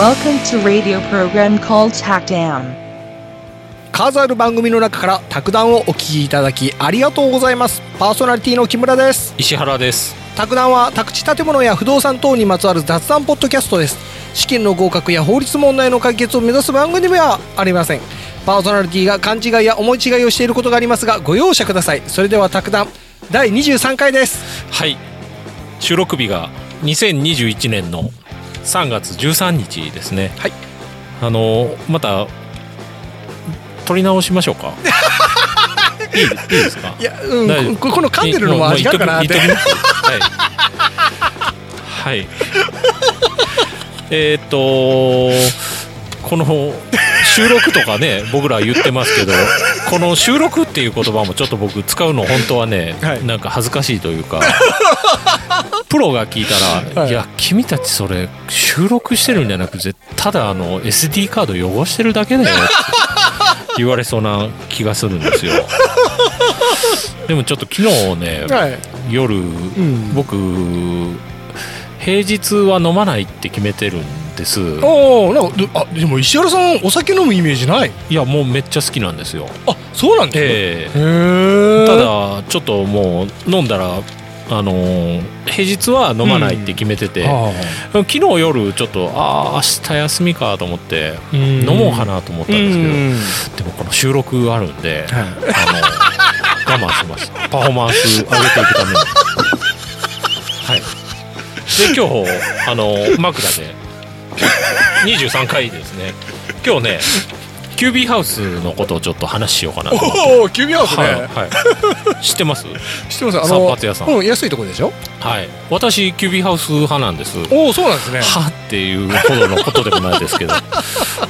Welcome to radio program called TACDAM. 数ある番組の中から卓談をお聞きいただきありがとうございます。パーソナリティの木村です。石原です。卓談は宅地建物や不動産等にまつわる雑談ポッドキャストです。試験の合格や法律問題の解決を目指す番組ではありません。パーソナリティが勘違いや思い違いをしていることがありますがご容赦ください。それでは卓談第23回です。はい。収録日が2021年の3月13日ですね。はい。あのまた撮り直しましょうか？いいいいですか？いや、うんここの噛んでるのも味があるかなって。はい、はい、えーっとこの収録とかね僕ら言ってますけどこの収録っていう言葉もちょっと僕使うの本当はね、はい。なんか恥ずかしいというかプロが聞いたら「はい。い、や君たちそれ収録してるんじゃなくてただあの SD カード汚してるだけだよ」って言われそうな気がするんですよ。でもちょっと昨日ね、はい。夜、ん。僕平日は飲まないって決めてるんです。おおなんかであでも石原さんお酒飲むイメージない。いやもうめっちゃ好きなんですよ。あそうなんですええ。ねへえただちょっともう飲んだらあのー平日は飲まないって決めてて、は昨日夜ちょっとああ明日休みかと思ってあうん。飲もうかなと思ったんですけど、うん。でもこの収録あるんで、はい。あの我慢しました。パフォーマンス上げていくために。はいで今日あの枕で。23回ですね。今日ねキュービーハウスのことをちょっと話しようかなと思って。おおキュービーハウスね、はい、はい、知ってます？知ってます。あの散髪屋さん。うん安いとこでしょ？はい。私キュービーハウス派なんです。おおそうなんですね。はっていうほどのことでもないですけど。あ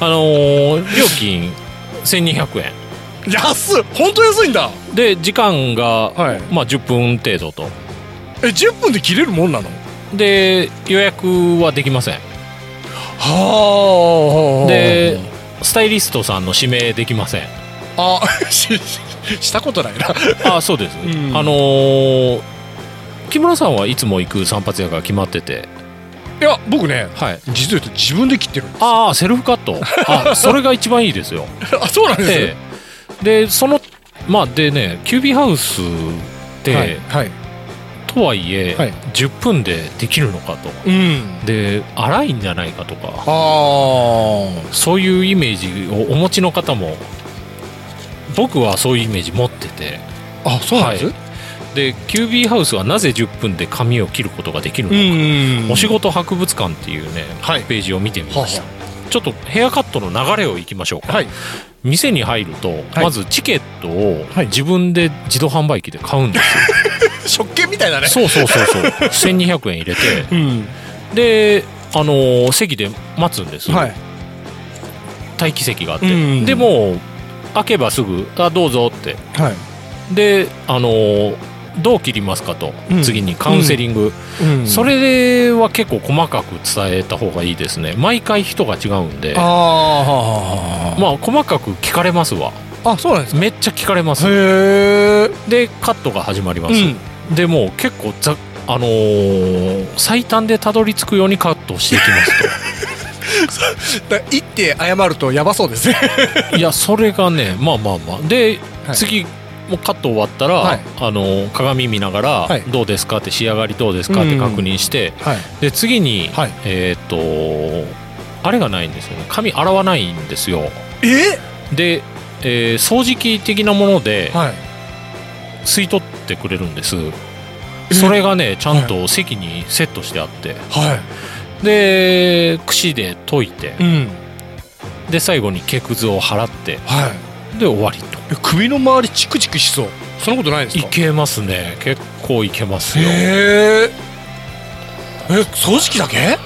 のー料金1200円。安っ！本当安いんだ。で時間が、はい。まあ、10分程度と。え10分で切れるもんなの？で予約はできません。はあ。でスタイリストさんの指名できません。あし したことないな。あそうです、うん。あのー木村さんはいつも行く散髪屋が決まってて。いや僕ねはい。実を言うと自分で切ってるんです。ああセルフカット。あ それが一番いいですよ。あそうなんです。ででそのまあでねキュービーハウスって、はい、はい、とはいえ、はい。10分でできるのかと。うん。で荒いんじゃないかとか。そういうイメージをお持ちの方も僕はそういうイメージ持ってて。あそうなんです、はい。でキュービーハウスはなぜ10分で髪を切ることができるのか、ん。お仕事博物館っていうね、はい。ページを見てみました、はちょっとヘアカットの流れをいきましょうか、はい。店に入ると、はい。まずチケットをはい。自分で自動販売機で買うんですよ、食券みたいだね。そうそうそうそう。1200円入れて。うん。であのー席で待つんです、はい。待機席があって、うん。でも開けばすぐ「あどうぞ」って。はい。であのーどう切りますかと、うん。次にカウンセリング、うん。それは結構細かく伝えた方がいいですね。毎回人が違うんで。あーまあ細かく聞かれますわ。あそうなんですか。めっちゃ聞かれます。へえでカットが始まります、うんでもう結構ざあのー最短でたどり着くようにカットしていきます だ行って謝るとやばそうですね。と いやそれがねまあまあまあ。で、はい。次もうカット終わったら、はい。あのー鏡見ながら、はい。どうですかって仕上がりどうですかって確認して、はい。で次に、はい。えっ、とあれがないんですよね。髪洗わないんですよ。え？で、えー掃除機的なものではい吸い取ってくれるんです、えそれがねちゃんと席にセットしてあって、はで櫛で研いて。いうん。で最後に毛くずを払って。はい。で終わりと。え首の周りチクチクしそう。そんなことないですか？いけますね。結構いけますよ。へええ掃除機だけ？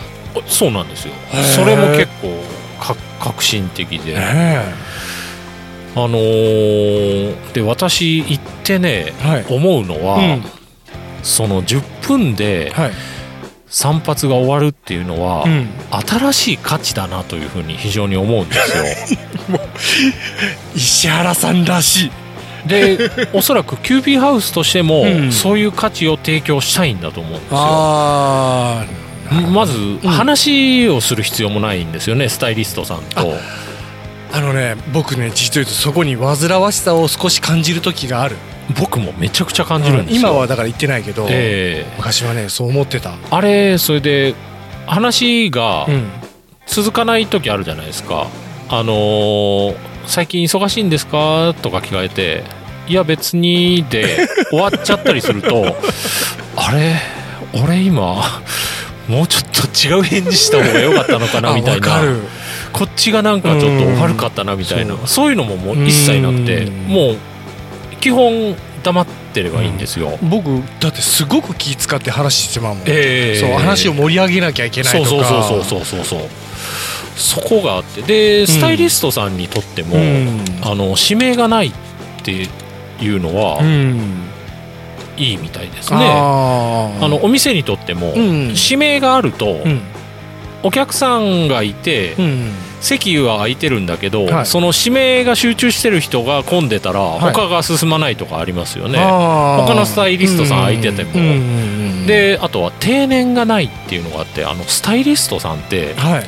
そうなんですよ。それも結構か革新的で。えあのーで私行ってね、はい。思うのは、うん。その10分ではい。散髪が終わるっていうのは、うん。新しい価値だなというふうに非常に思うんですよ。石原さんらしい。でおそらくキュービーハウスとしても、うん。そういう価値を提供したいんだと思うんですよ。あまず話をする必要もないんですよね、スタイリストさんとあのね僕ね実を言うとそこに煩わしさを少し感じる時がある。僕もめちゃくちゃ感じるんですよ、今はだから言ってないけど、え昔はねそう思ってた、ーあれそれで話がうん、続かない時あるじゃないですか。あのー最近忙しいんですか?」とか聞かれて「いや別に」で 終わっちゃったりするとあれ俺今もうちょっと違う返事した方が良かったのかな？あみたいな。わかるこっちがなんかちょっと悪かったなみたいなうん。そういうのももう一切なくてうんもう基本黙ってればいいんですよ。僕だってすごく気使って話してしまうもん、ええ。そう話を盛り上げなきゃいけないとか。そうそうそうそうそうそうそこがあって。でスタイリストさんにとっても、うん。あの指名がないっていうのはうん。いいみたいですね、あのお店にとっても、うん。指名があると、うんお客さんがいて、うん。席は空いてるんだけど、はい。その指名が集中してる人が混んでたら、はい。他が進まないとかありますよね。他のスタイリストさん空いてても。うんうんうんであとは定年がないっていうのがあってあのスタイリストさんってはい。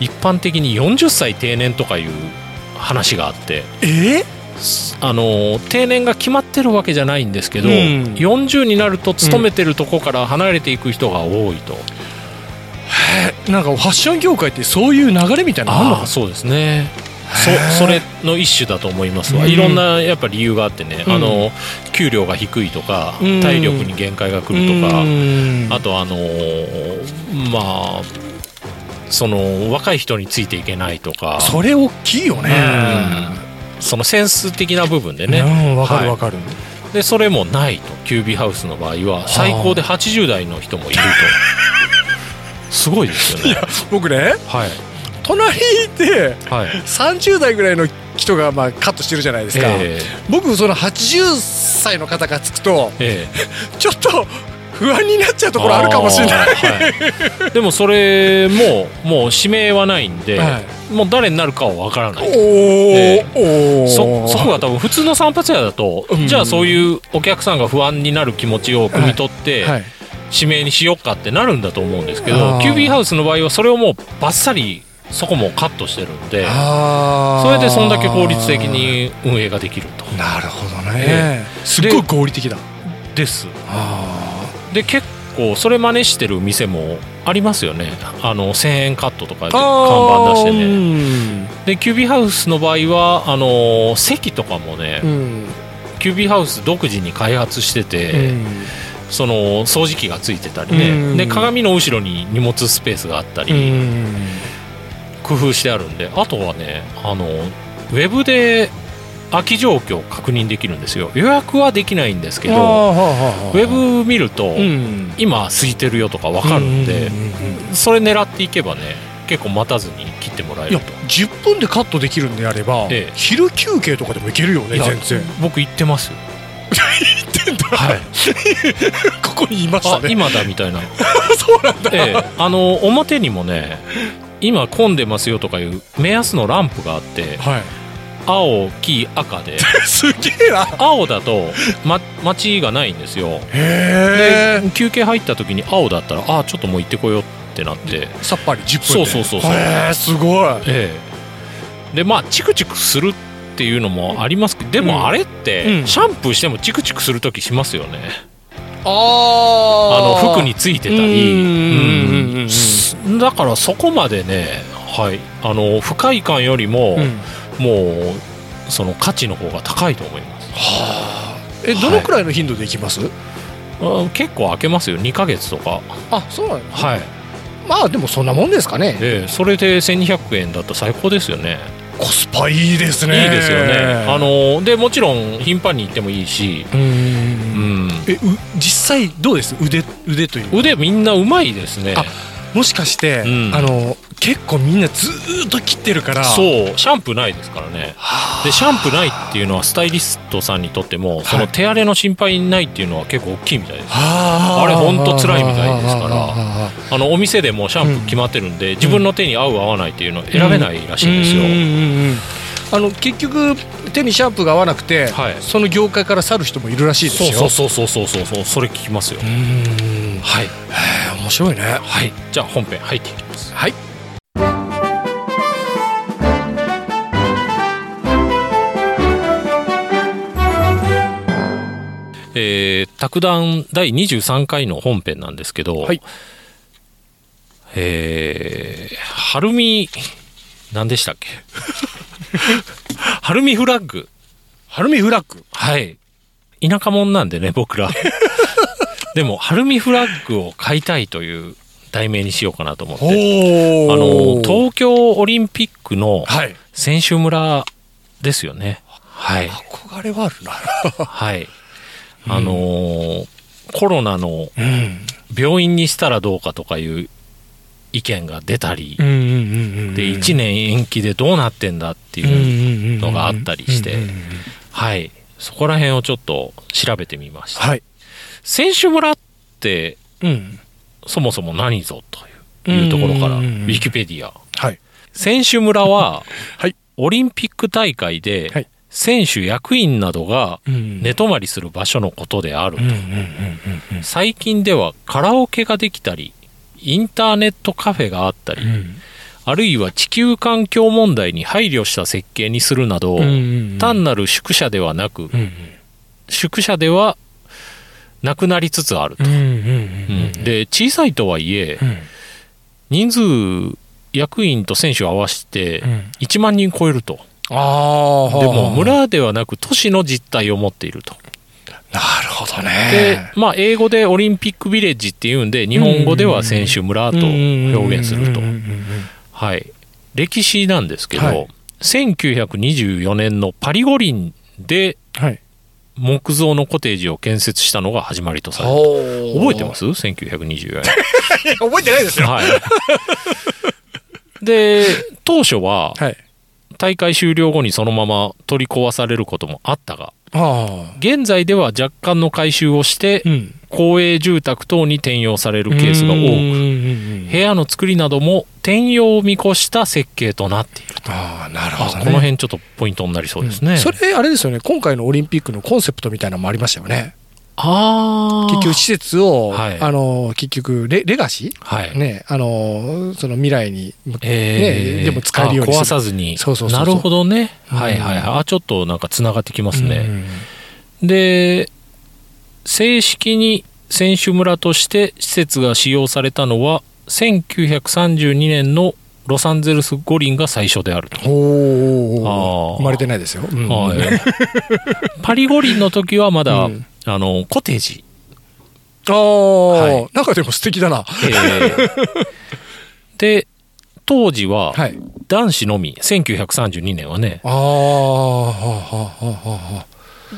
一般的に40歳定年とかいう話があってえあの定年が決まってるわけじゃないんですけど、うん。40になると勤めてるとこから離れていく人が多いと、なんかファッション業界ってそういう流れみたいなのあんのかそうですね。そそれの一種だと思いますわ、うん。いろんなやっぱ理由があってね、うん。あの給料が低いとか、うん。体力に限界が来るとか、うん。あとあのーまあその若い人についていけないとか。それ大きいよね。うん。そのセンス的な部分でね、うんわかるはい。わかる。でそれもないと。キュービーハウスの場合は最高で80代の人もいると すごいですよね。僕ねはい。隣にいてはい。30代ぐらいの人がまあカットしてるじゃないですか。え僕その80歳の方がつくとええ。ちょっと不安になっちゃうところあるかもしれない。はい。でもそれももう指名はないんで、はもう誰になるかは分からない。おおー。そそこが多分普通の散髪屋だと、うん。じゃあそういうお客さんが不安になる気持ちを汲み取って、はい指名にしよっかってなるんだと思うんですけどキュービーハウスの場合はそれをもうバッサリそこもカットしてるんでそれでそんだけ効率的に運営ができると。なるほどね。えすっごい合理的だ。です。あで結構それ真似してる店もありますよね。あの1000円カットとかで看板出してね。ねでキュービーハウスの場合はあの席とかもね、うん。キュービーハウス独自に開発してて、うんその掃除機がついてたりね、うん。で鏡の後ろに荷物スペースがあったり、うん。工夫してあるんであとはねあのウェブで空き状況を確認できるんですよ。予約はできないんですけどウェブ見ると、うん。今空いてるよとか分かるんで、それ狙っていけばね結構待たずに切ってもらえると。10分でカットできるんであれば、ええ。昼休憩とかでもいけるよね全然。僕行ってますよ はい。ここにいましあたね。今だみたいな。そうなんだ、ええ。あの表にもね今混んでますよとかいう目安のランプがあってはい。青黄赤で。すげえな。青だと、ま、待ちがないんですよ。へで休憩入った時に青だったらあちょっともう行ってこようってなって。えさっぱり10分そうで。そうそうそうへえすごい。ええ。でまあチクチクするっていうのもありますけどでうん。もあれって、うん。シャンプーしてもチクチクする時しますよね。ああの服についてたり。だからそこまでねはい。あの不快感よりも、うん。もうその価値の方が高いと思います。はあ。えどのくらいの頻度でいきます、あ結構開けますよ。2ヶ月とか。あそうなのはい。まあでもそんなもんですかね。でそれで1200円だったら最高ですよねコスパいいですね。いいですよね。あのでもちろん頻繁に行ってもいいし、ううん。ん、えう実際どうです？腕腕という腕みんなうまいですね。あもしかして、うん。あの結構みんなずーっと切ってるからそう。シャンプーないですからね。はあ。でシャンプーないっていうのはスタイリストさんにとってもその手荒れの心配ないっていうのは結構大きいみたいです。はあ。れほんと辛いみたいですから。らあ。のお店でもシャンプー決まってるんで、自分の手に合う合わないっていうのを選べないらしいんですよ、うん。うん。うん。うん。あの結局手にシャンプーが合わなくて、はい。その業界から去る人もいるらしいですよ。そうそうそうそうそうそうそれ聞きますよ。はい。面白いね。はい。じゃあ本編入っていきます。はいえー、卓談第23回の本編なんですけど、はい。えー、はるみ何でしたっけ？はるみフラッグ。はるみフラッグ？はい。田舎者なんでね僕ら。でもはるみフラッグを買いたいという題名にしようかなと思って。おあの東京オリンピックのはい。選手村ですよね。はい。憧れはあるな。はいあのーコロナのうん病院にしたらどうかとかいう意見が出たり、で1年延期でどうなってんだっていうのがあったりして。はい。そこら辺をちょっと調べてみました、はい。選手村ってうん。そもそも何ぞというところからウィキペディアはい。選手村は はい。オリンピック大会ではい選手役員などがうん。寝泊まりする場所のことであるうんうんうんうんうん最近ではカラオケができたりインターネットカフェがあったり、うん。あるいは地球環境問題に配慮した設計にするなど、単なる宿舎ではなく、宿舎ではなくなりつつあると、で小さいとはいえうん。人数役員と選手を合わせてうん。1万人超えると、ああ。でも村ではなく都市の実態を持っていると。なるほどでねまあ英語でオリンピックビレッジっていうんで日本語では選手村と表現すると。はい。歴史なんですけど、はい。1924年のパリ五輪ではい。木造のコテージを建設したのが始まりとされる覚えてます？す ?1924 年。覚えてないですよ。はい。で、当初ははい大会終了後にそのまま取り壊されることもあったが、現在では若干の改修をしてうん公営住宅等に転用されるケースが多く、く部屋の作りなども転用を見越した設計となっていると。ああなるあほどねこの辺ちょっとポイントになりそうですね。それあれですよね今回のオリンピックのコンセプトみたいなのもありましたよね。結局施設を、はい。あの結局レレガシはい。ーねあのその未来にえー。ねでも使えるように壊さずに。そうそうなるほどね、うん。はいはいはい。あちょっとなんかつながってきますね、うん。で正式に選手村として施設が使用されたのは1932年のロサンゼルス五輪が最初であると、おお生まれてないですよ、うん。はい。パリ五輪の時はまだ、うんあのコテージ、ああ、はい。なんかでも素敵だな。えー。で当時ははい。男子のみ。1932年はね。ああはあはあはあは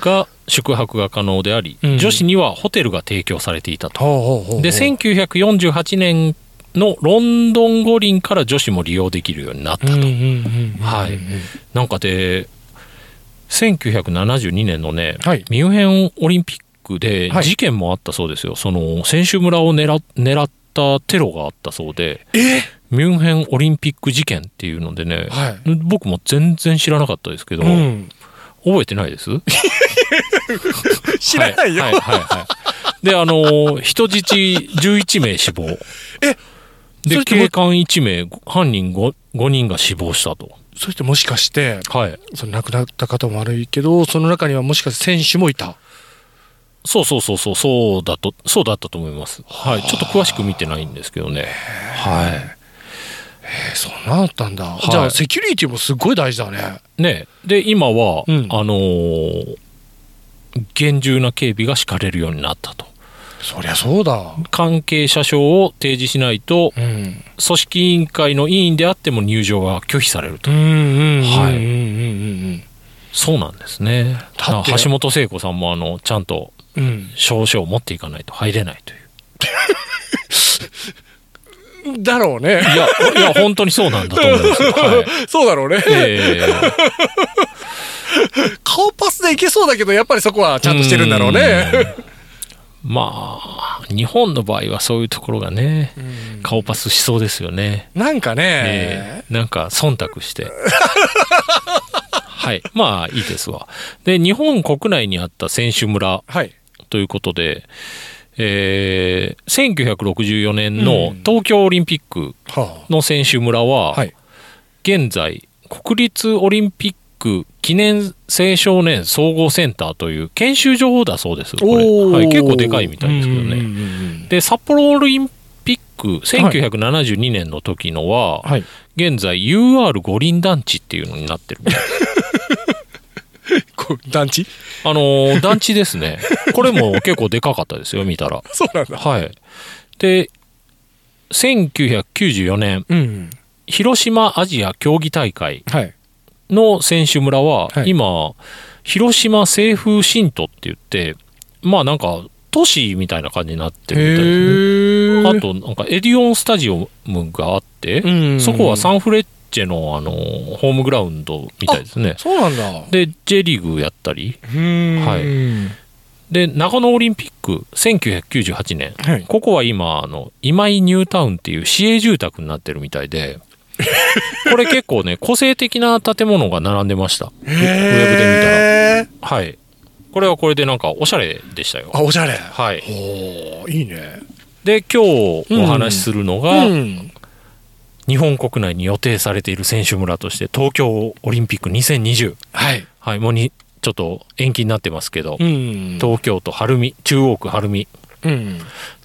が宿泊が可能であり、うん。女子にはホテルが提供されていたと。あほうほうほう。で1948年のロンドン五輪から女子も利用できるようになったと。はい。なんかで1972年のね、はい。ミュンヘンオリンピックではい。事件もあったそうですよ、その選手村を狙狙ったテロがあったそうでえ？ミュンヘンオリンピック事件っていうのでね、はい。僕も全然知らなかったですけど、うん。覚えてないです？知らないよ、はいはいはいはい。であのー人質11名死亡。え？そで警官1名犯人 5, 5人が死亡したとそしてもしかしてはい。その亡くなった方も悪いけどその中にはもしかして選手もいた。そうそうそうそうそうだとそうだったと思います。はい。ちょっと詳しく見てないんですけどね。はい。えそんなだったんだ、い。じゃあセキュリティもすっごい大事だね。ね。で今は、うん。あのー厳重な警備が敷かれるようになったとそりゃそうだ。関係者証を提示しないとうん。組織委員会の委員であっても入場が拒否されると。はい。そうなんですね。橋本聖子さんもあのちゃんと証書を持っていかないと入れないという。だろうね。いやいや本当にそうなんだと思いますよ、はい。そうだろうね。ええ。顔パスでいけそうだけどやっぱりそこはちゃんとしてるんだろうね。うんまあ日本の場合はそういうところがね顔パスしそうですよね、なんかねええなんか忖度して はい。まあ、いいですわ。で、日本国内にあった選手村はい。ということで、えー、1964年のうん東京オリンピックはの選手村あ。は、はい。現在、国立オリンピック記念青少年総合センターという研修所だそうです。これはい、結構でかいみたいですけどね。うんうんうんで、札幌オリンピック1972年の時のは、はい。現在 UR 五輪団地っていうのになってるみたい。団地？あのー団地ですね。これも結構でかかったですよ、見たら。そうなんだ。はい。で、1994年、うん。広島アジア競技大会はい。の選手村は、はい今、広島清風新都って言って、まあなんか、都市みたいな感じになってるみたいですね。へあと、なんかエディオンスタジアムがあって、うんそこはサンフレッチェの、あの、ホームグラウンドみたいですね。そうなんだ。で、J リーグやったり、うんはいで、長野オリンピック、1998年。はい。ここは今、あの、今井ニュータウンっていう市営住宅になってるみたいで、これ結構ね、個性的な建物が並んでました。ウェブで見たら。はい。これはこれでなんかおしゃれでしたよ。あ、おしゃれ。はい。おーいいね。で、今日お話しするのが、うん。日本国内に予定されている選手村として、東京オリンピック2020。はい。はい、もうに、ちょっと延期になってますけど、うん。東京都晴海、中央区晴海。うん。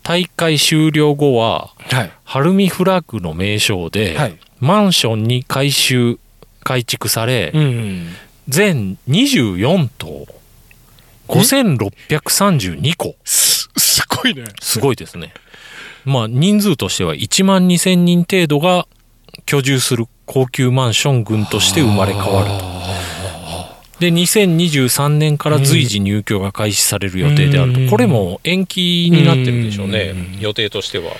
大会終了後は、はい。晴海フラッグの名称で、はい。マンションに改修、改築され、うん。全24棟、5632戸。す、すごいね。すごいですね。まあ、人数としては1万2000人程度が居住する高級マンション群として生まれ変わると。で、2023年から随時入居が開始される予定であると。うんこれも延期になってるでしょうねうん。予定としては。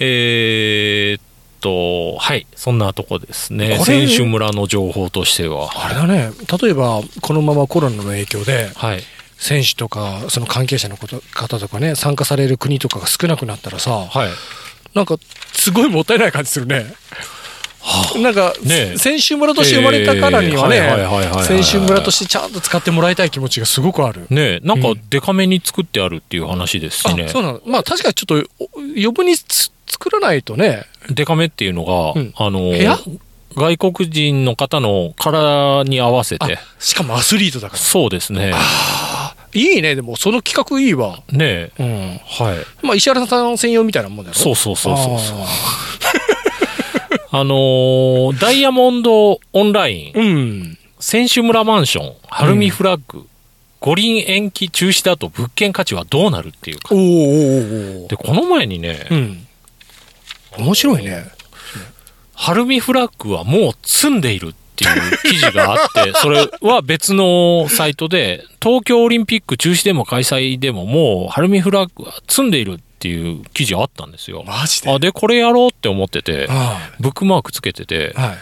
えーっと、はい。そんなとこですね。選手村の情報としては。あれだね。例えば、このままコロナの影響で、はい。選手とか、その関係者のこと方とかね、参加される国とかが少なくなったらさ、はい。なんか、すごいもったいない感じするね。なんか、ねえ選手村として生まれたからにはね選手村としてちゃんと使ってもらいたい気持ちがすごくある。ねえ、なんかうんデカめに作ってあるっていう話ですしねあ、。そうなの。まあ確かにちょっと、お余分につ作らないとね、デカめっていうのが、うん。あの外国人の方の体に合わせて。しかもアスリートだから。そうですね。いいね、でもその企画いいわ。ねうん。えはい。まあ石原さん専用みたいなもんだよそうそうそうそうそう。あ あのーダイヤモンドオンライン。ーうん。選手村マンション。晴海フラッグ、五輪延期中止だと物件価値はどうなるっていうか。おーおーおーおでこの前にね、ーうん。面白いね。晴海フラッグはもう積んでいるっていう記事があって、それは別のサイトで、東京オリンピック中止でも開催でももう晴海フラッグは積んでいるっていう記事あったんですよ。マジで？あ、で、これやろうって思ってて、はブックマークつけててい。、はい。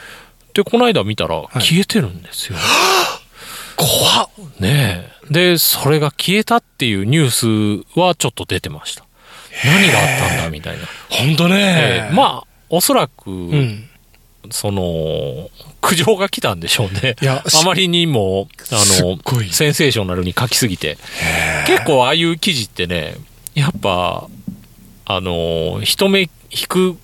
で、この間見たらい消えてるんですよ。怖っ。ねえ。で、それが消えたっていうニュースはちょっと出てました。何があったんだみたいな。ほんとねえ。えまあ、おそらく、うん。その、苦情が来たんでしょうね。いやあまりにも、あのセンセーショナルに書きすぎて。結構ああいう記事ってね、やっぱ、あの、人目引く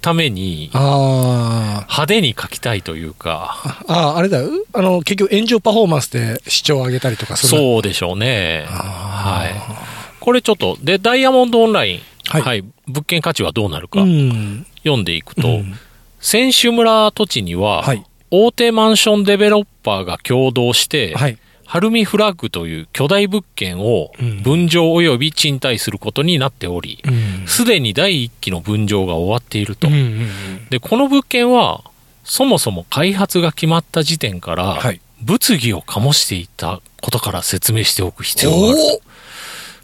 ために、あ派手に書きたいというか、あ。ああ、あれだよ。あの、結局炎上パフォーマンスで視聴を上げたりとかする。う。そうでしょうね。あはい。これちょっと、で、ダイヤモンドオンライン、はいはい、物件価値はどうなるか、うん。読んでいくと、うん選手村土地には、はい。大手マンションデベロッパーが共同して、はい。ハルミフラッグという巨大物件をうん分譲及び賃貸することになっており、うんすでに第一期の分譲が終わっていると。うんうんうんで、この物件は、そもそも開発が決まった時点から、はい。物議を醸していたことから説明しておく必要がある。お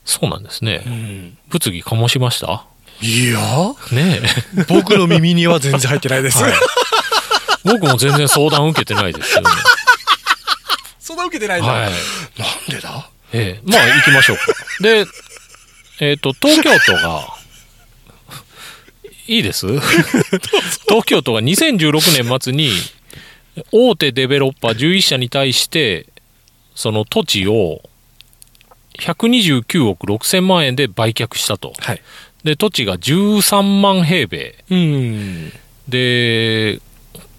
そうなんですね。うん物議醸しました？いや、ねえ。僕の耳には全然入ってないです。はい僕も全然相談受けてないですよね。そんな受けてないんだ。はい。なんでだ？ええ、まあ行きましょうか。で、えっ、と、東京都が、いいです？東京都が2016年末に、大手デベロッパー11社に対してその土地を129億6000万円で売却したとはい。で土地が13万平米うん。で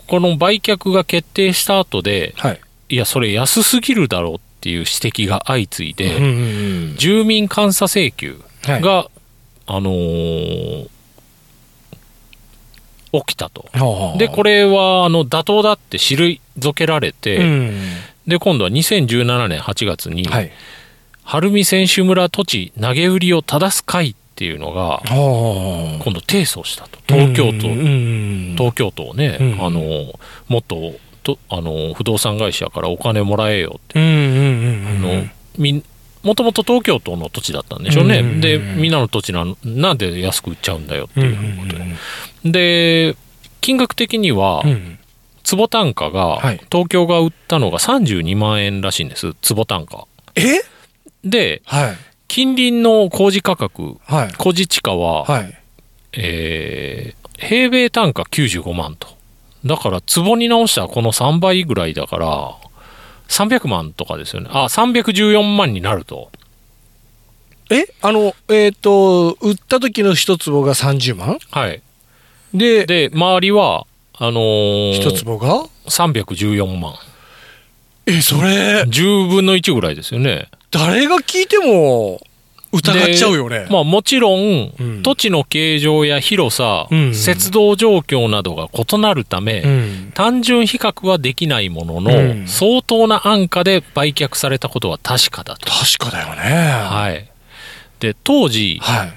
この売却が決定した後ではい。いやそれ安すぎるだろうっていう指摘が相次いで、うんうん住民監査請求うん。はい。が、あのー起きたと。でこれ、れはあの妥当だって退けられて、うん。で今度は2017年8月に、はい。晴海選手村土地投げ売りを正す会っていうのがは今度提訴したと。東京都、うん。東京都をね、うん。あのもっととあの不動産会社からお金もらえよって、もともと東京都の土地だったんでしょうね、うんうんうん。でみんなの土地なんなんで安く売っちゃうんだよってうんういうことで、んで金額的には、うん。坪単価が、はい。東京が売ったのが32万円らしいんです。坪単価。え？ではい。近隣の工事価格はい。工事地価は、はい。えー平米単価95万と。だから坪に直したらこの3倍ぐらいだから300万とかですよね。あ314万になると。え？あの、えっ、と、売った時の一坪が30万？はい。で、で周りはあのー、一坪が？314万。え、それ、10分の1ぐらいですよね誰が聞いても疑っちゃうよね。まあもちろん、うん土地の形状や広さ、うん接道状況などが異なるため、うん。単純比較はできないものの、うん相当な安価で売却されたことは確かだと。確かだよね。はい。で、当時、はい。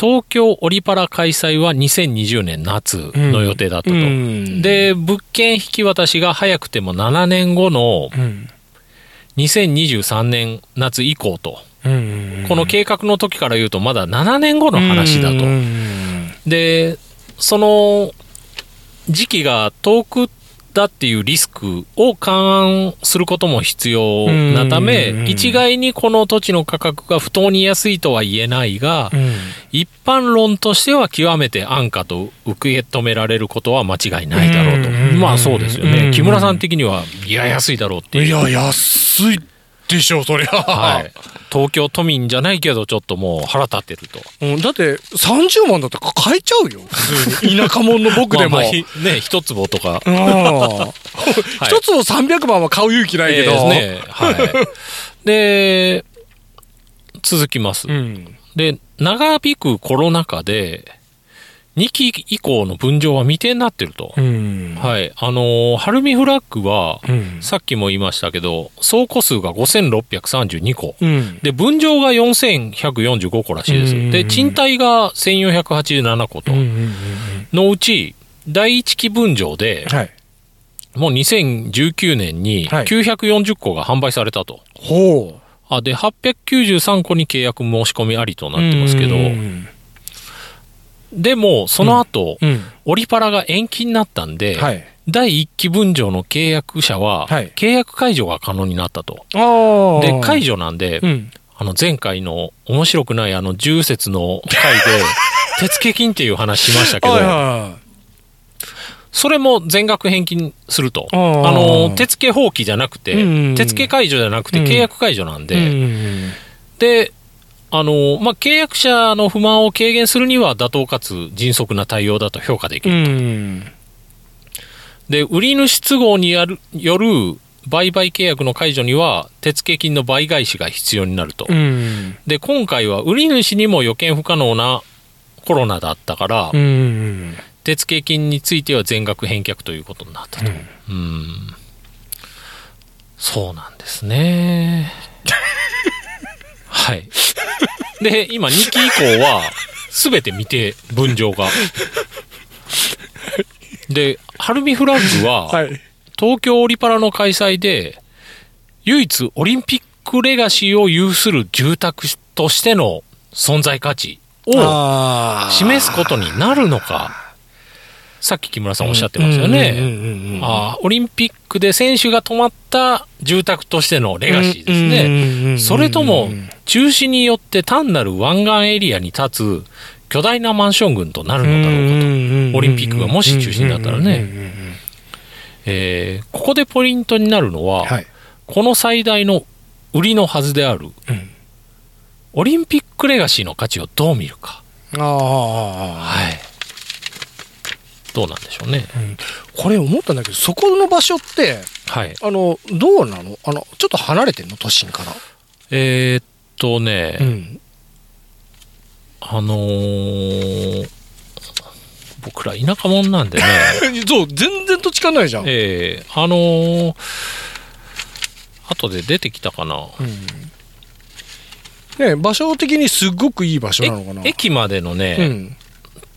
東京オリパラ開催は2020年夏の予定だったと。うん、で、物件引き渡しが早くても7年後のうん。2023年夏以降と。うん。この計画の時から言うとまだ7年後の話だと。うんでその時期が遠くだっていうリスクを勘案することも必要なためうん一概にこの土地の価格が不当に安いとは言えないがうん。一般論としては極めて安価と受け止められることは間違いないだろうまあそうですようんね木村さん的にはいや安いだろうっていういや、安いでしょ、そりゃ。はい、東京都民じゃないけどちょっともう腹立ってるとうん、だって、30万だったら買えちゃうよ。普通に。田舎者の僕でも。まあまあひね一坪とか一つの300万は買う勇気ないけど。ええですね。はい。で、続きます。うん。で、長引くコロナ禍で、2期以降の分譲は未定になってると。うん。はい。あのー、ハルミフラッグは、うん。さっきも言いましたけど、倉庫数が5632個。うん。で、分譲が4145個らしいです。うんで、賃貸が1487個とうん。うん。うん。のうち、第一期分譲で、はい。もう2019年にはい940個が販売されたと。ほあで893個に契約申し込みありとう。なってますけど、うん。でもその後、うん。オリパラが延期になったんで、はい。第1期分譲の契約者は、はい契約解除が可能になったと。で解除なんで、うん。あの前回の面白くないあの重説の回で 手付金っていう話しましたけど、それも全額返金すると。あの手付放棄じゃなくて、うん手付解除じゃなくてうん契約解除なんい。で、うん。で、あの、まあ、契約者の不満を軽減するには妥当かつ迅速な対応だと評価できうる。ん。で、売り主都合による売買契約の解除には手付金の倍返しが必要になると。うん。で、今回は売り主にも予見不可能なコロナだったから、うん。手付金については全額返却ということになったと。うん。そうなんですね。はい。で、今2期以降は、すべて未定、分譲が。で、ハルミフラッグは、はい。東京オリパラの開催で、唯一オリンピックレガシーを有する住宅としての存在価値を示すことになるのか。さっき木村さんおっしゃってましたよね。あーオリンピックで選手が泊まった住宅としてのレガシーですね。ねそれとも、中止によって単なる湾岸エリアに立つ巨大なマンション群となるのだろうかと。オリンピックがもし中止になったらね。えーここでポイントになるのは、はい。この最大の売りのはずである、うんオリンピックレガシーの価値をどう見るか。ああ、はい。どうなんでしょうね。これ思ったんだけど、そこの場所って、はい。あの、どうなの？あの、ちょっと離れてんの？都心から。えーっとね、ん。あのー僕ら田舎者なんでね、そう、全然土地勘ないじゃん。えーあのー後で出てきたかな。ね場所的にすっごくいい場所なのかな？え駅までのね、うん。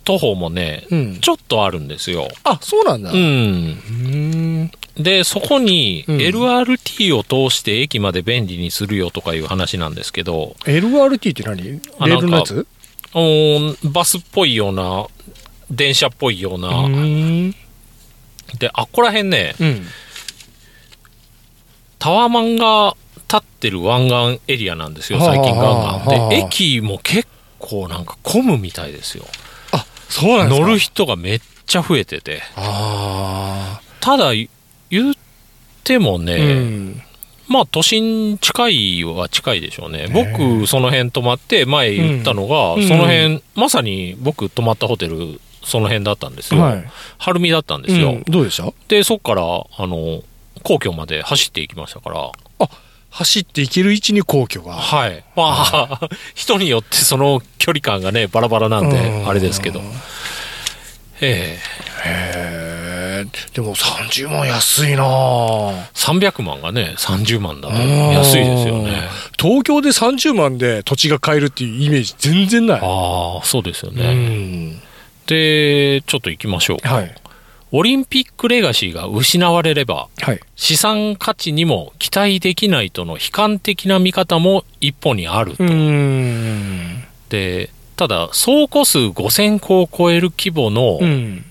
徒歩もね、うん。ちょっとあるんですよ。あ、そうなんだ。ううん。ん。で、そこにうん LRT を通して駅まで便利にするよとかいう話なんですけど、LRT って何？レあールのやつ？バスっぽいような、電車っぽいような、うん。で、あっこら辺ね、うん。タワマンが立ってる湾岸エリアなんですよ、最近ガンガン。で、駅も結構なんか混むみたいですよ。あ、そうなんですか？乗る人がめっちゃ増えてて。あただ、言ってもあ。ね、うん。まあ都心近いは近いでしょうね。僕、その辺泊まって、前言ったのが、うんその辺、まさに僕泊まったホテル、その辺だったんですよ。はい。晴海だったんですよ。うんどうでした？で、そっから、あの、皇居まで走っていきましたから、走って行ける位置に皇居が。はい。まあ、人によってその距離感がね、バラバラなんで、うんあれですけど。ええへえ。でも30万安いなぁ300万がね、30万だとうん安いですよね。東京で30万で土地が買えるっていうイメージ全然ない。ああ、そうですようね。ん。で、ちょっと行きましょう。はい。オリンピックレガシーが失われれば、はい。資産価値にも期待できないとの悲観的な見方も一歩にある。うん。で、ただ、総戸数5000個を超える規模のうん。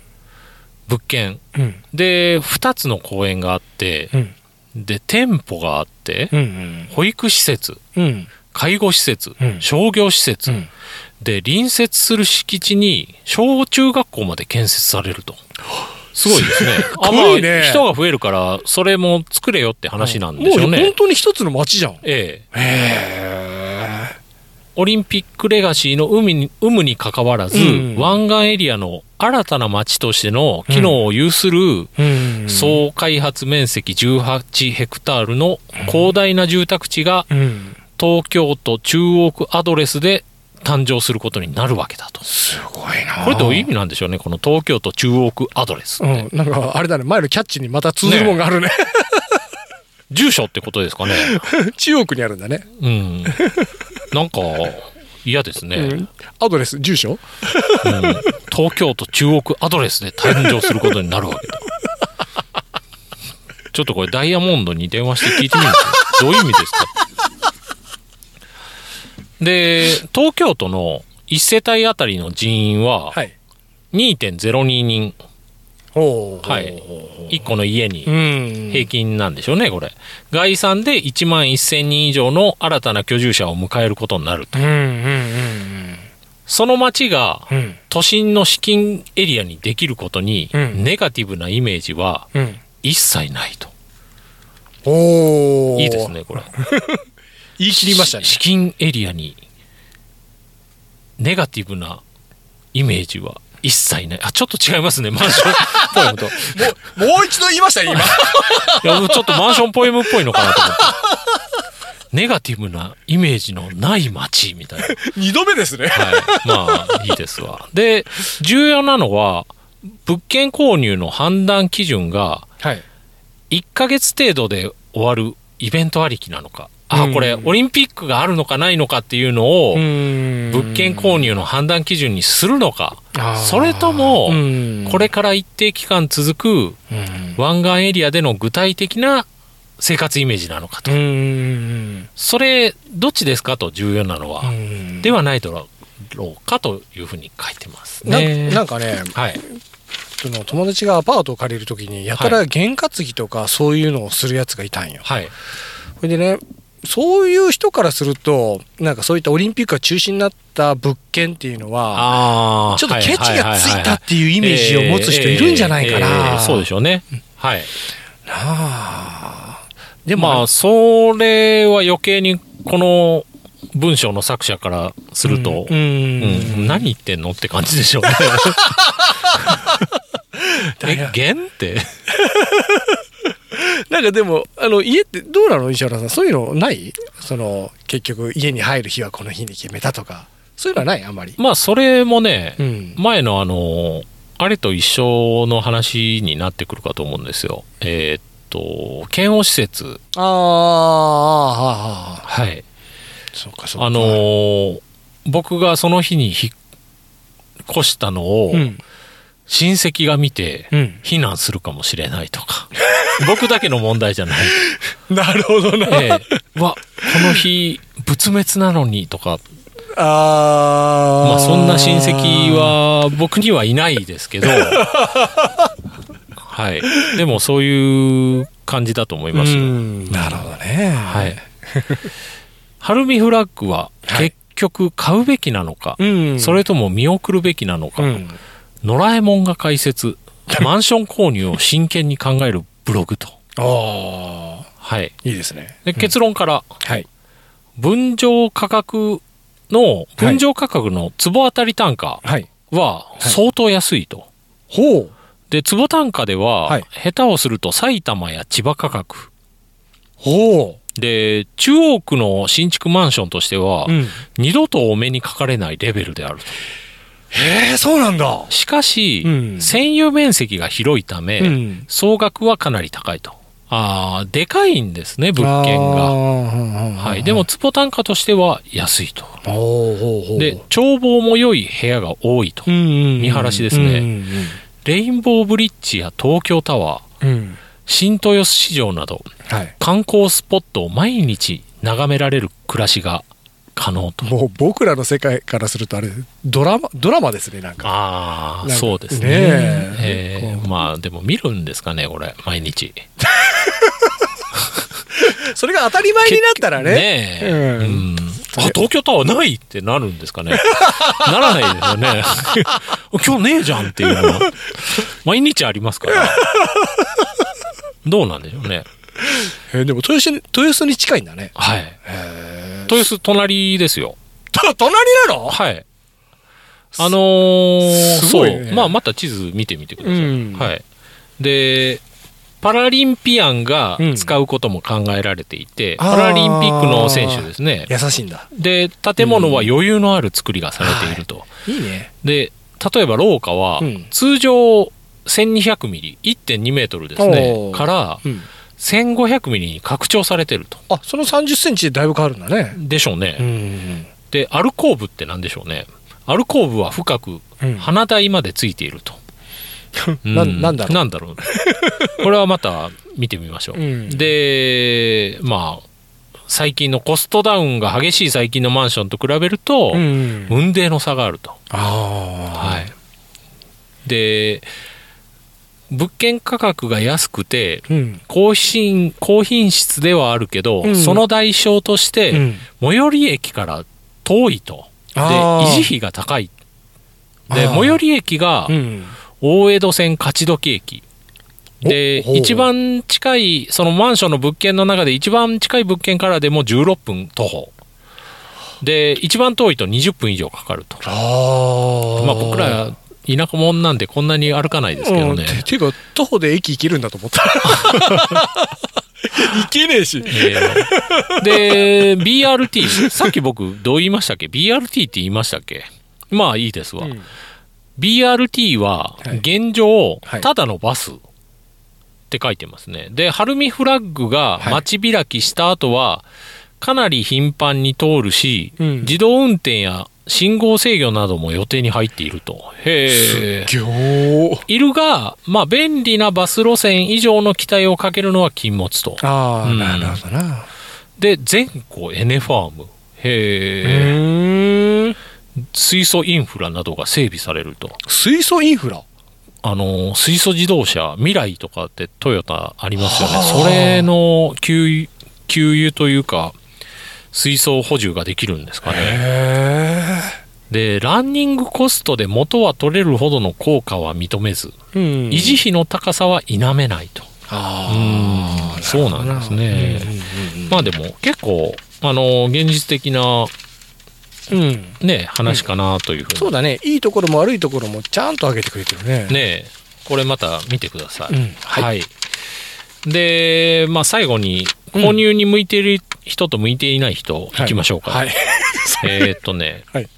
物件、うん。で、2つの公園があって、うん。で、店舗があって、うん。保育施設、うん。介護施設、うん商業施設、うんで、隣接する敷地に小中学校まで建設されると。すごいですね。あ、まあ、ごいね人が増えるから、それも作れよって話なんでしょうね。当に一つの街じゃん。へええ。え。オリンピックレガシーの海に有無にかかわらず、うん湾岸エリアの新たな街としての機能を有する、うん総開発面積18ヘクタールの広大な住宅地がうん。東京都中央区アドレスで誕生することになるわけだと。すごいなこれどういう意味なんでしょうね、この東京都中央区アドレス。うん。なんか、あれだね、前のキャッチにまた通ずるもんがあるね。住所ってことですかね。中央区にあるんだね。うん。なんか、嫌ですね、うん。アドレス、住所？うん東京都中央区アドレスで誕生することになるわけだ。ちょっとこれダイヤモンドに電話して聞いてみると、どういう意味ですか？で、東京都の1世帯あたりの人員ははい。2.02人、はい1個の家にうん。平均なんでしょうね、これ。概算で1万1000人以上の新たな居住者を迎えることになると。その町が。都心の資金エリアにできることに、うんネガティブなイメージはうん。一切ないと。おーいいです。ね、これ。言い切りましたね。資金エリアに、ネガティブなイメージは一切ない。あ、ちょっと違いますね、マンションポエムと。いもう一度言いましたね、今。や、ちょっとマンションポエムっぽいのかなと思って。ネガティブなイメージのない街みたいな。二度目ですね。はい。まあ、いいですわ。で、重要なのは、物件購入の判断基準が、はい。1ヶ月程度で終わるイベントありきなのか。あ、うんこれ、オリンピックがあるのかないのかっていうのを、物物件購入の判断基準にするのか。それともうんこれから一定期間続くうん湾岸エリアでの具体的な生活イメージなのかと。うんそれ、どっちですかと重要なのは。うんではないだろうかというふうに書いてますなね。なんかね、はい。その友達がアパートを借りるときに、やたら験担ぎとかそういうのをするやつがいたんよ。はい。それでね、そういう人からすると、なんかそういったオリンピックが中止になった物件っていうのは。ちょっとケチがついたはっていうイメージを持つ人いるんじゃないかな。そうでしょうね。はい。なあ。ででも、まあ、それは余計にこの文章の作者からすると、うん。うん何言ってんのって感じでしょうね。え、弦って？なんかでも、あの、家ってどうなの？石原さん。そういうのない？その、結局家に入る日はこの日に決めたとか。そういうのはない？あんまり。まあ、それもね、うん。前のあの、あれと一緒の話になってくるかと思うんですよ。えーっと、検温施設。ああ、ああ、はい。そうかそうか。あのー僕がその日に引っ越したのを、うん。親戚が見て、うん。避難するかもしれないとか。僕だけの問題じゃない。なるほどな。ええ、わ、この日、仏滅なのにとか、ああ。まあそんな親戚は僕にはいないですけど、はい。でもそういう感じだと思いますなるほどね。はい。ハルミフラッグははい結局買うべきなのか、うん。それとも見送るべきなのか、うん。野良えもんが解説、マンション購入を真剣に考えるブログと。ああ。はい。いいですね。で結論から、はい。分譲価格の、分譲価格の坪当たり単価は相当安いと。ほう。で、坪単価では、はい下手をすると埼玉や千葉価格。ほで、中央区の新築マンションとしては。二度とお目にかかれないレベルであると。へえ、そうなんだ。しかし、うん占有面積が広いため、うん。総額はかなり高いと。ああ、でかいんですね、物件が。が。はい。でも、、坪単価としては安いと。で、眺望も良い部屋が多いと。見見晴らしですねうんレインボーブリッジや東京タワー、うんうん。新豊洲市場など、はい。観光スポットを毎日眺められる暮らしが可能と。もう僕らの世界からするとあれ、ドラマ、ドラマですね、なんか。ああ、そうですね。ねええーまあ、でも見るんですかね、これ、毎日。それが当たり前になったらね。ねえ。うんうんあ、東京タワーないってなるんですかね。ならないですよね。今日ねえじゃんっていうのは。毎日ありますから。どうなんでしょうね。えーでも豊洲に、豊洲に近いんだね。はい。へ豊洲隣ですよ。と、隣なの？はい。あのー、そすごいねう。まあ、また地図見てみてください。うんはい。で、パラリンピアンがうん使うことも考えられていて、あーパラリンピックの選手ですね。優しいんだ。で、建物は余裕のある作りがされていると。いいね。で、例えば廊下はうん、通常1200ミリ、1.2メートルですねからうん。1500ミリに拡張されてると。あ、その30センチでだいぶ変わるんだね。でしょうね。ん。で、アルコーブって何でしょうね。アルコーブは深くうん花台までついていると。なうんなんだろうなんだろう。これはまた見てみましょう。うんで、まあ、最近のコストダウンが激しい最近のマンションと比べると、うん。運泥の差があると。ああ。はい。で、物件価格が安くて、うん。高品高品質ではあるけど、うんその代償として、うん最寄り駅から遠いと。で、維持費が高い。で、最寄り駅がうん。大江戸線勝どき駅。で一番近い、そのマンションの物件の中で一番近い物件からでも16分徒歩。で、一番遠いと20分以上かかると。まあ僕ら田舎者なんでこんなに歩かないですけどね。うんてていうか、徒歩で駅行けるんだと思った。行けねえし。えーで、BRT、さっき僕どう言いましたっけ ?BRT って言いましたっけ？まあいいですわ。うん BRT ははい現状、はいただのバスって書いてますね。で、ハルミフラッグが街開きした後は、かなり頻繁に通るし、うん自動運転や信号制御なども予定に入っていると。へえ。ぎょー。いるが、まあ便利なバス路線以上の期待をかけるのは禁物と。ああ、うんなるほどな。で、全湖エネファーム。うへえ。水素インフラなどが整備されると。水素インフラ。あの、水素自動車、未来とかってトヨタありますよね。はあそれの給油、給油というか、水素補充ができるんですかね。へで、ランニングコストで元は取れるほどの効果は認めず、え。うん。維持費の高さは否めないと。あうん。そうなんですね。まあでも結構あの現実的なうん。ね話かなというふうに、そうだね。いいところも悪いところもちゃんと上げてくれてるね。ねえ。これまた見てください、うん。はい。でまあ最後に購入に向いている人と向いていない人い。きましょうか、はい。えーっとね、はい。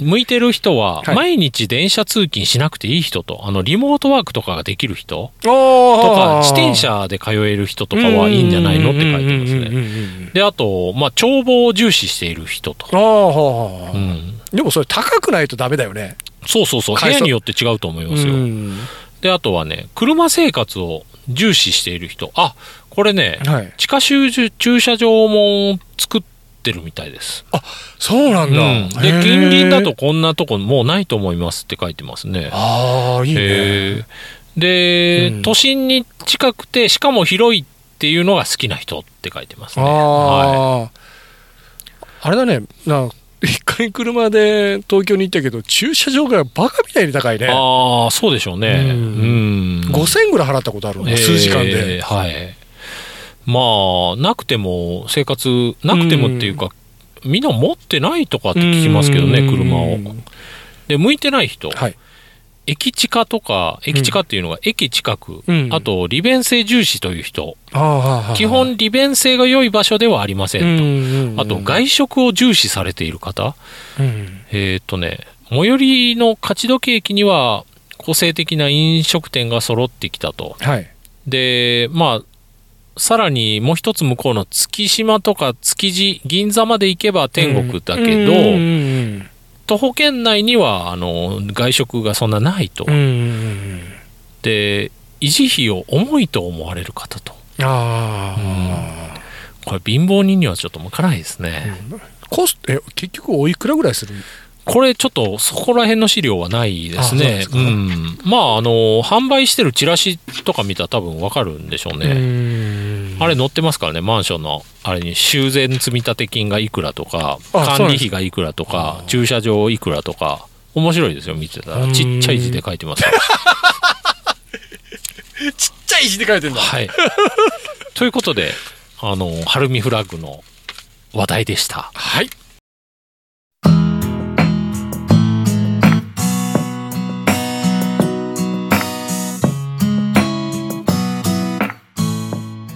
向いてる人ははい。毎日電車通勤しなくていい人と、あのリモートワークとかができる人ととか自転車で通える人とかはいいんじゃないのって書いてますね。ねであと、まあ、帳簿を重視している人と、うん、でもそれ高くないとダメだよね。そうそうそう。部屋によって違うと思いますよ、うん。であとはね車生活を重視している人。あこれねはい。地下駐駐車場も作ってるみたいです、そうなんだ。うん、で近隣だとこんなとこもうないと思いますって書いてますね。ああいいね。で、うん。都心に近くてしかも広いっていうのが好きな人って書いてますね。あはああれだね。な一回車で東京に行ったけど駐車場がバカみたいに高いい、ね。ああそうでしょうね。ううん。ん、5000円ぐらい払ったことあるの、数時間で。えーはい。まあなくても生活なくてもっていうか、みんな持ってないとかって聞きますけどねうん。車を。で向いてない人、はい駅地下とか駅地下っていうのが駅近く、うん。あと利便性重視という人、基本利便性が良い場所ではありませんと、あと外外食を重視されている方。うん。えーっ、とね最寄りの勝どき駅には個性的な飲食店が揃ってきたと。はい。でまあさらにもう一つ向こうの月島とか築地銀座まで行けば天国だけど、うんうん徒歩圏内にはあの外食がそんなないと、うんうんで維持費を重いと思われる方と。ああ、これ貧乏人にはちょっと向かないですね、コストえ結局おいくらぐらいする？これちょっとそこら辺の資料はないですね。ですか。ん。まああの販売してるチラシとか見たら多分わかるんでしょうね、ねあれ載ってますからねマンションのあれに修繕積立金がいくらとかあ管理費がいくらとか駐車場いくらとか面白いですよ見てたら。うん。ちっちゃい字で書いてます。よ ちっちゃい字で書いてんだ。はい。ということであのハルミフラッグの話題でした。はい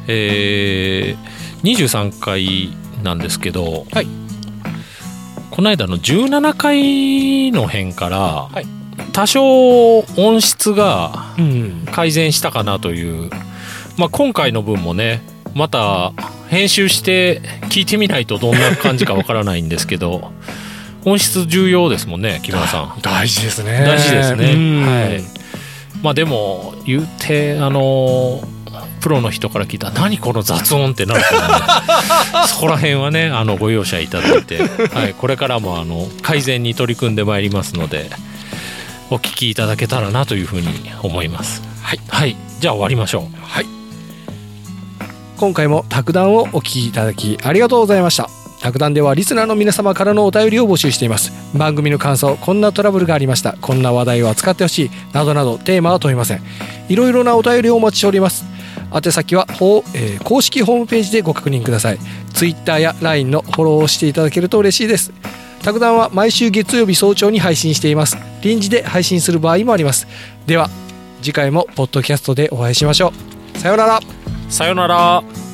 えー、23回なんですけど、はい。この間の17回の辺から、はい。多少音質がうん改善したかなという、まあ、今回の分もねまた編集して聞いてみないとどんな感じかわからないんですけど 音質重要ですもんね木村さん。大事ですね。大事ですね。うん。はい。まあでも言うてあのプロの人から聞いたら何この雑音ってなるからね。そこら辺はねあのご容赦いただいて、はい、これからもあの改善に取り組んでまいりますのでお聞きいただけたらなというふうに思います。はい、はい、じゃあ終わりましょう。はい。今回も卓談をお聞きいただきありがとうございました。卓談ではリスナーの皆様からのお便りを募集しています。番組の感想こんなトラブルがありました。こんな話題を扱ってほしい。などなどテーマは問いません。いろいろなお便りをお待ちしております宛先は、えー公式ホームページでご確認ください。Twitter や LINE のフォローをしていただけると嬉しいです。卓談は毎週月曜日早朝に配信しています。臨時で配信する場合もあります。では次回もポッドキャストでお会いしましょう。さようなら。さよなら。